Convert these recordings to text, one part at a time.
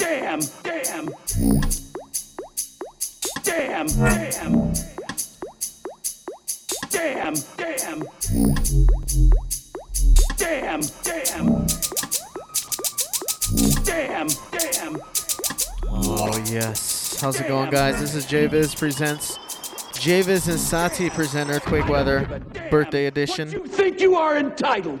Damn, damn. Damn, damn. Damn, damn. Damn, damn. Damn, damn. Oh, yes. How's it going, guys? This is JVIZ Presents. JVIZ and Sati present Earthquake Weather Birthday Edition. You think you are entitled?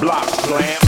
block, slam.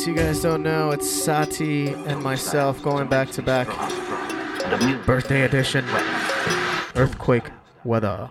Case you guys don't know, it's Sati and myself going back to back. Birthday edition. Earthquake weather.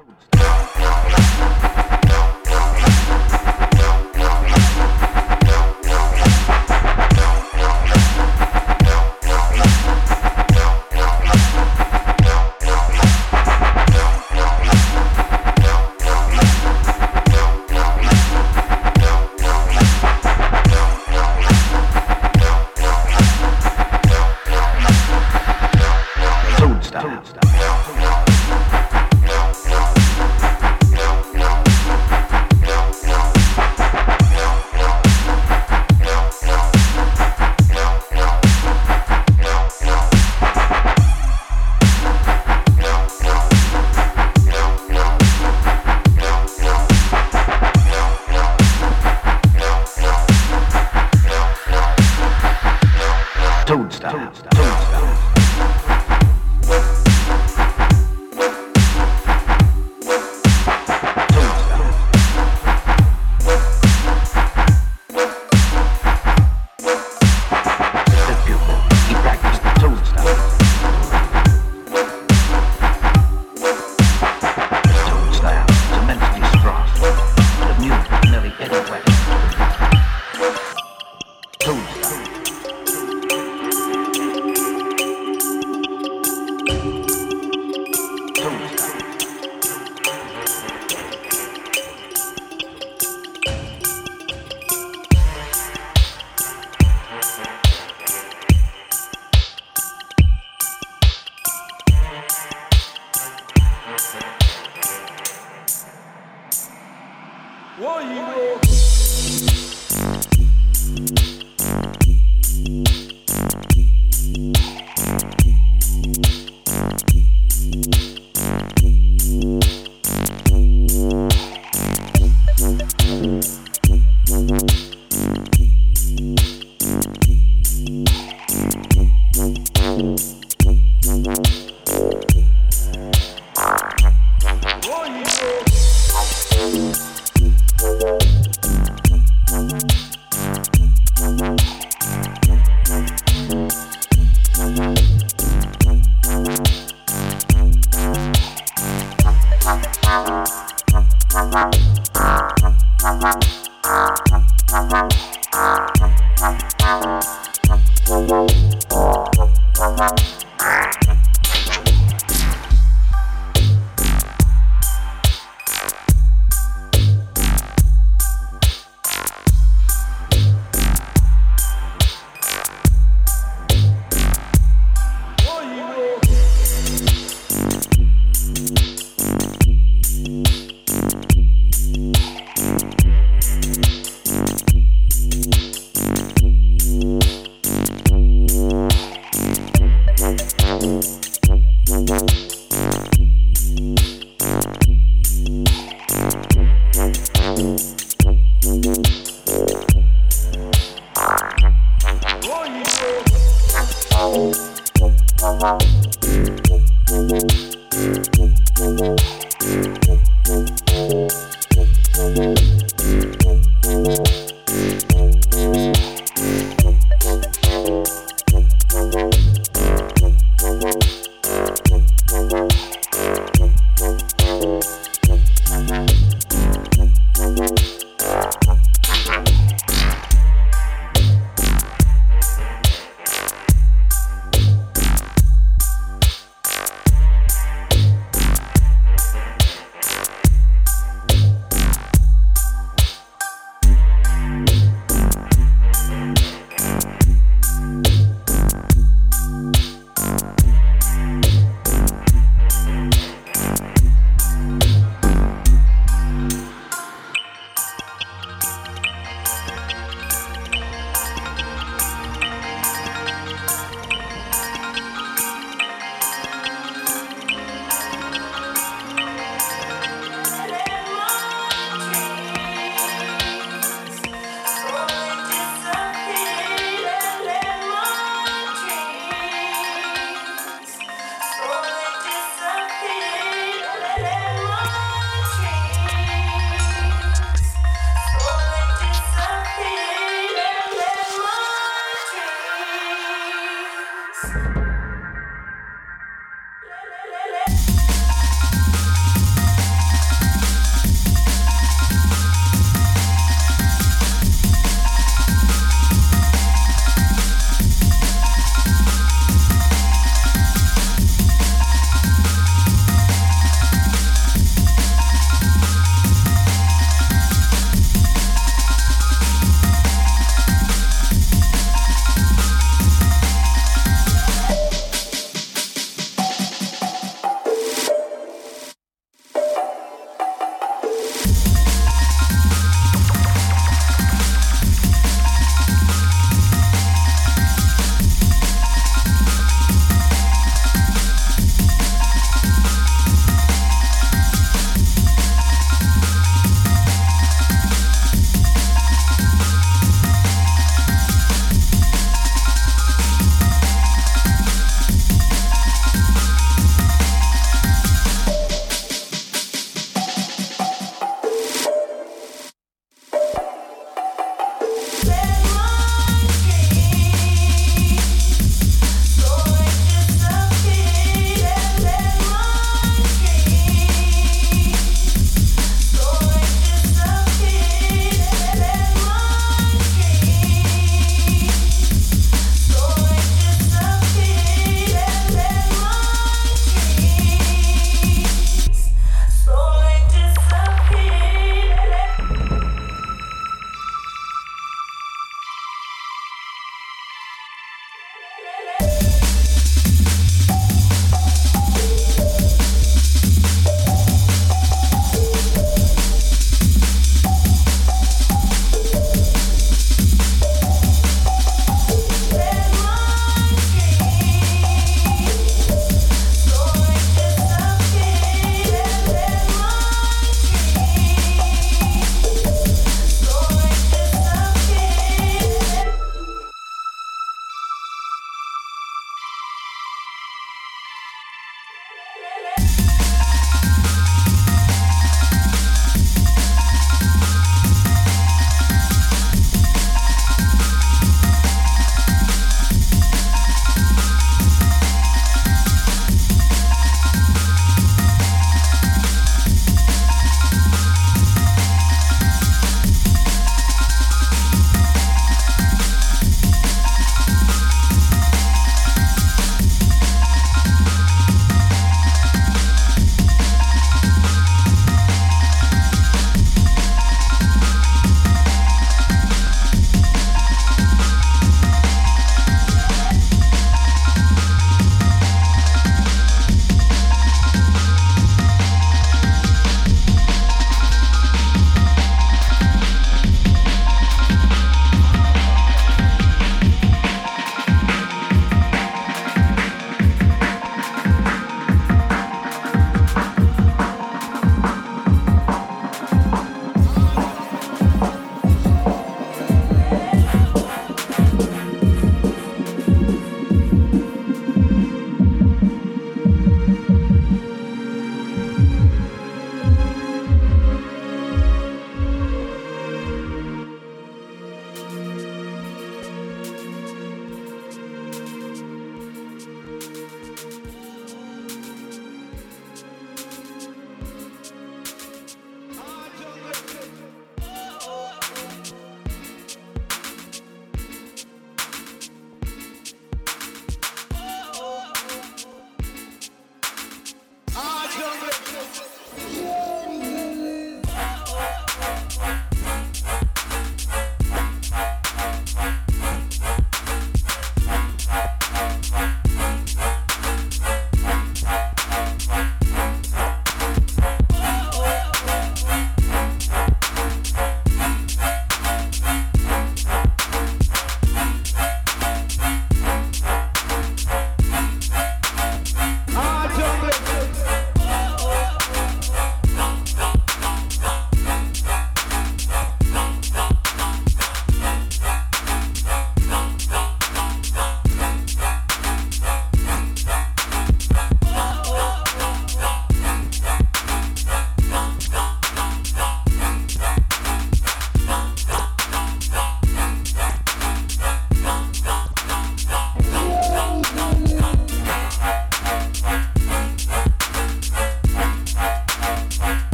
Toadstool. Toadstool.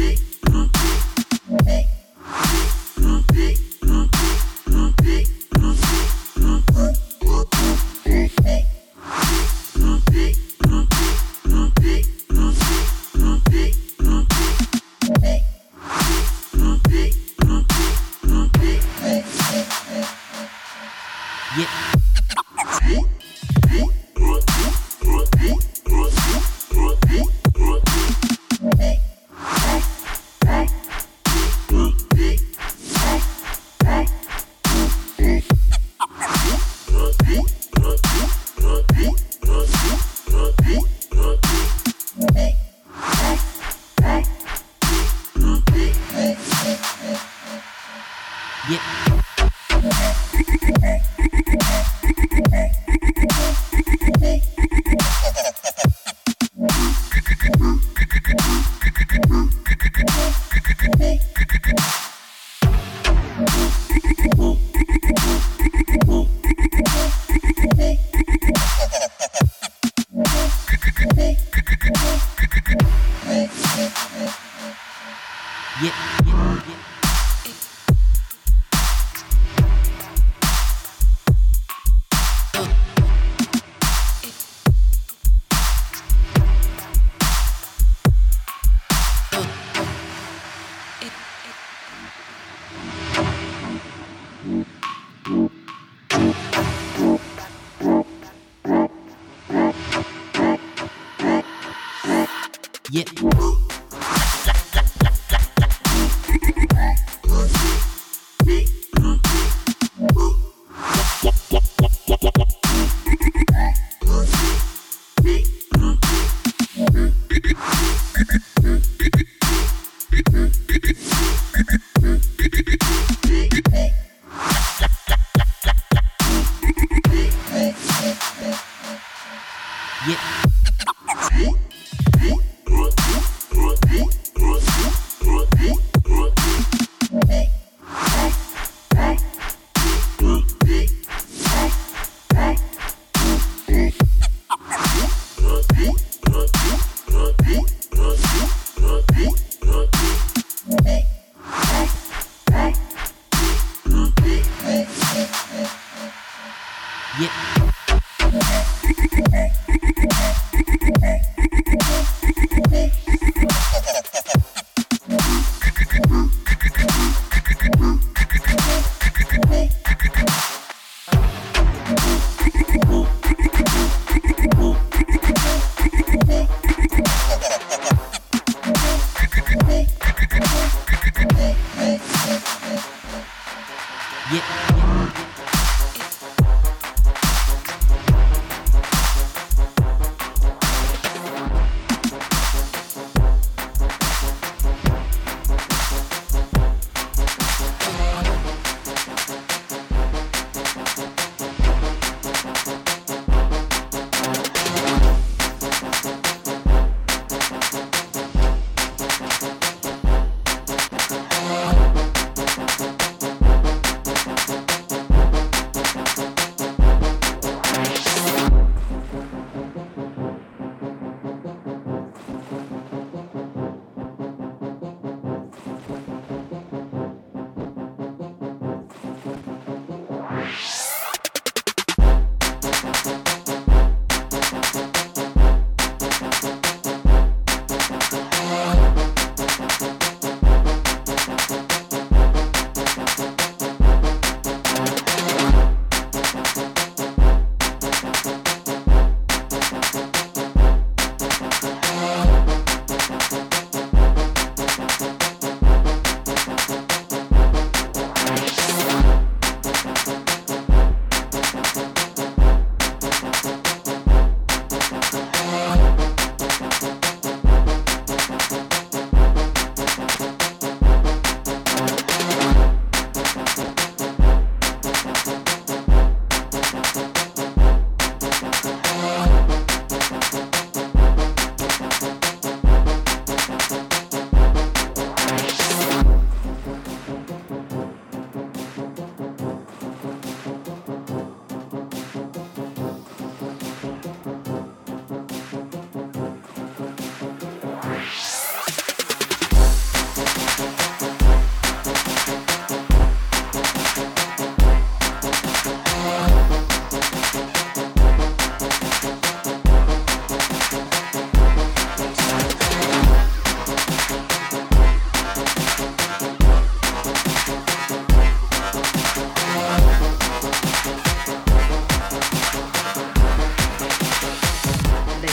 beat.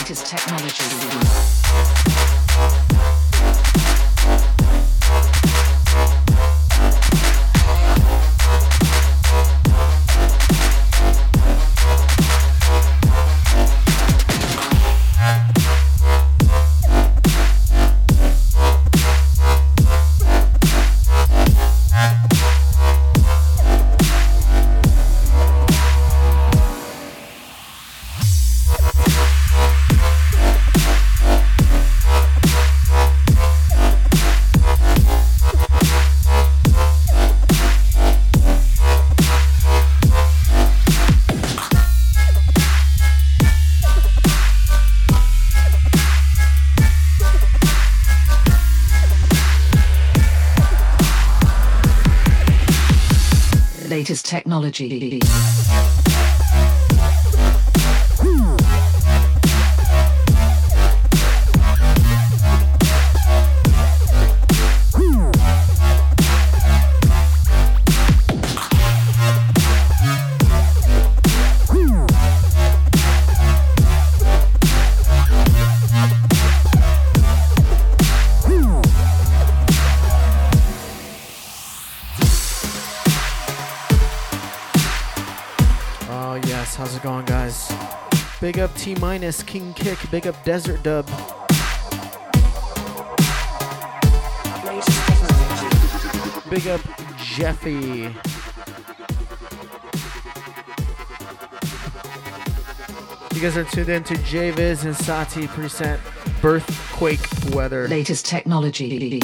latest technology. Latest technology. T minus King Kick. Big up Desert Dub. Big up Jeffy. You guys are tuned in to JViz and Sati present Birthquake Weather. Latest technology.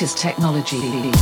Latest technology.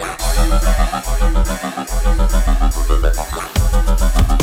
Thank you.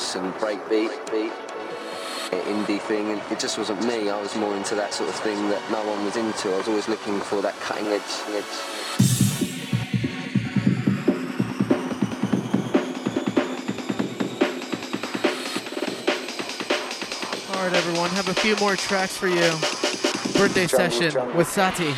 House and breakbeat, beat, indie thing, and it just wasn't me. I was more into that sort of thing that no one was into. I was always looking for that cutting edge. edge. Alright, everyone, have a few more tracks for you. Birthday session with Sati.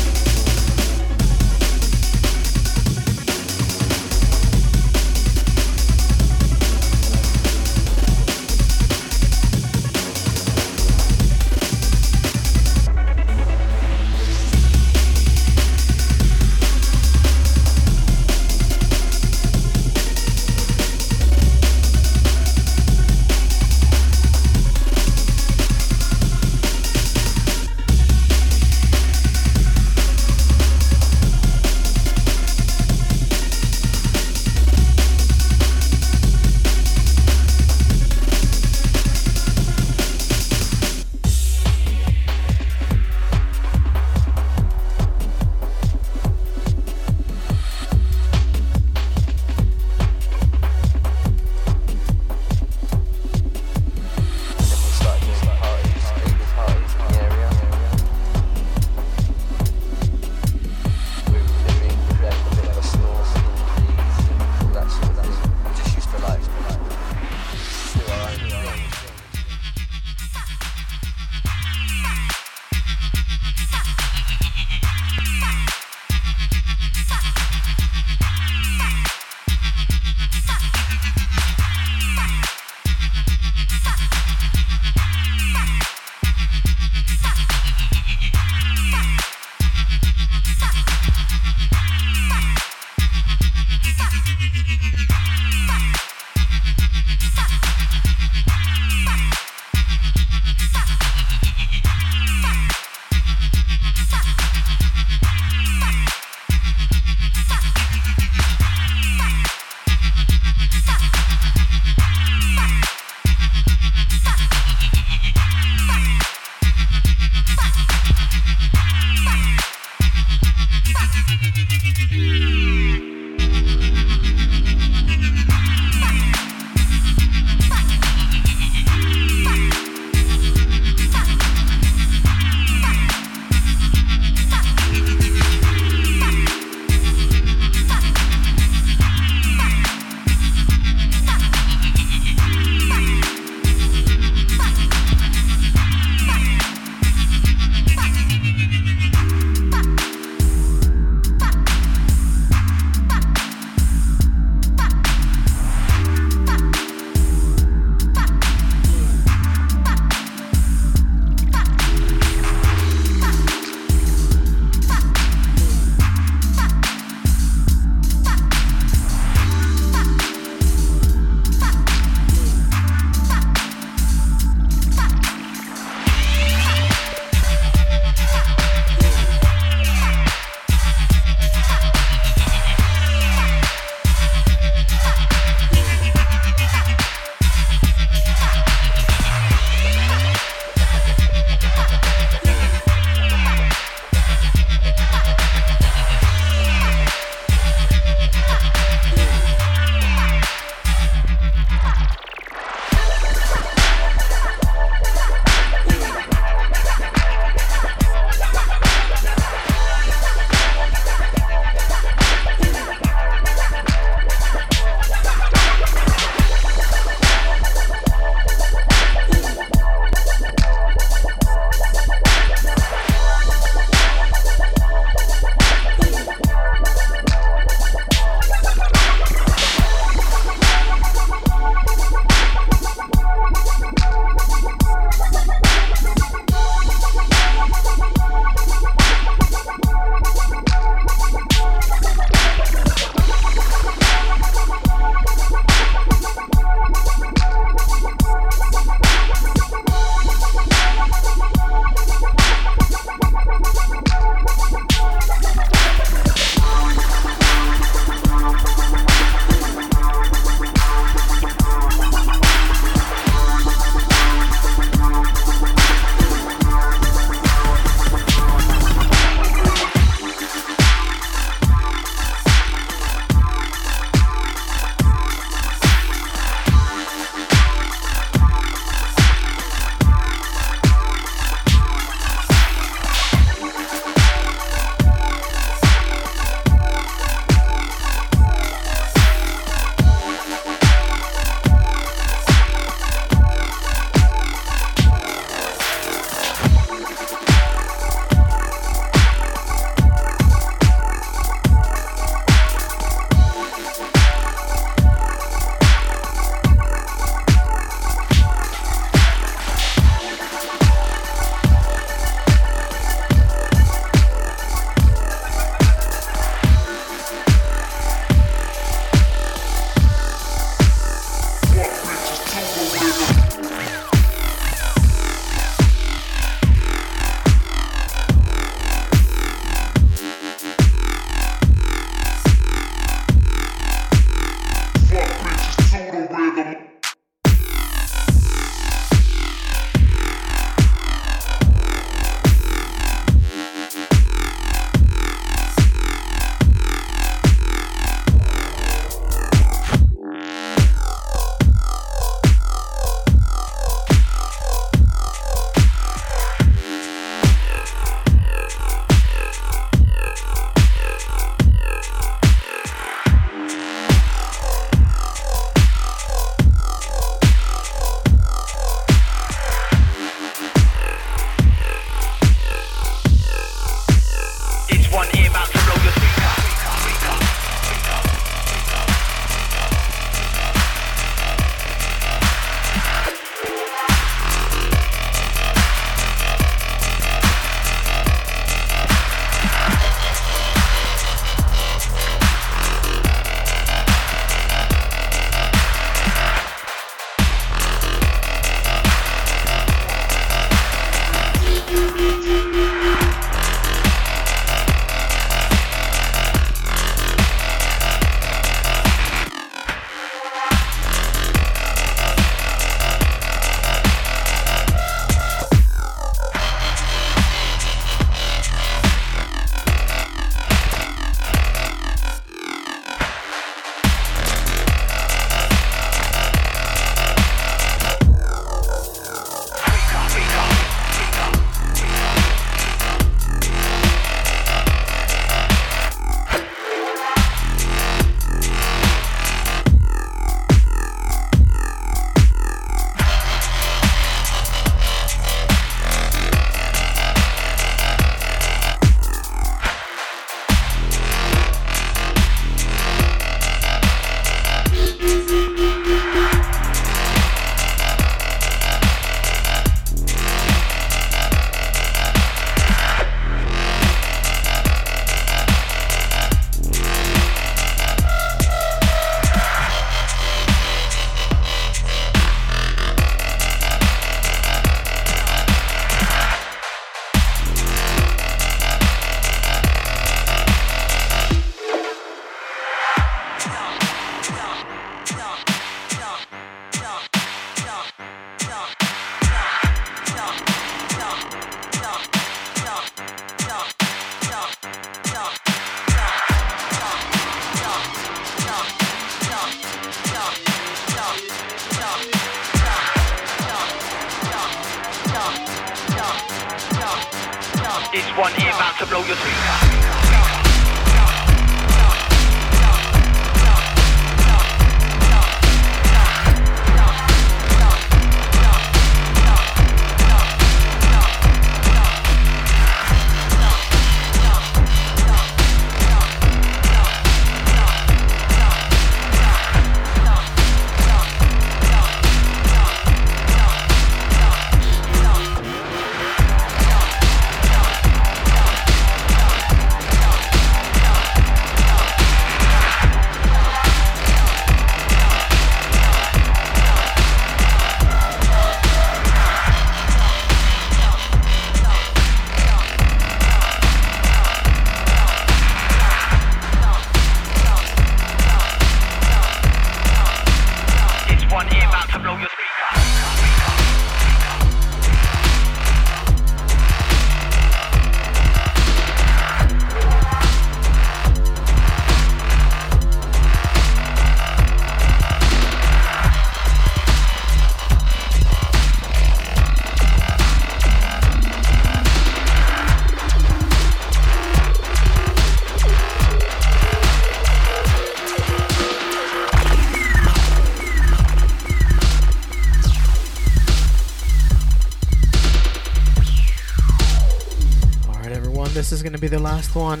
Is gonna be the last one.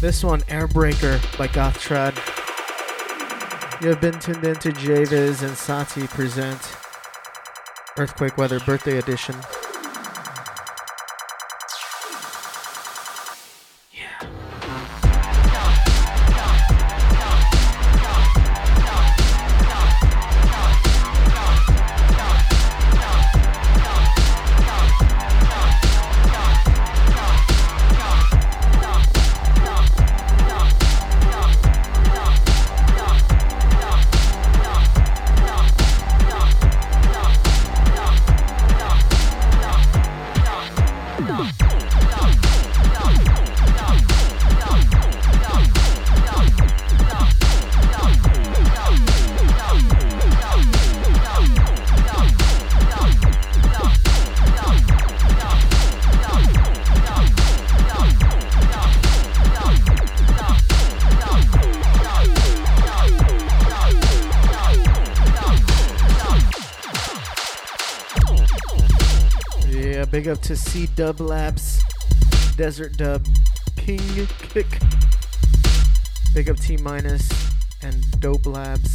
This one, Airbreaker by Goth. You have been tuned in to JVIZ and Sati present Earthquake Weather Birthday Edition. Up to C Dub Labs, Desert Dub, King Kick. Big up T Minus and Dope Labs.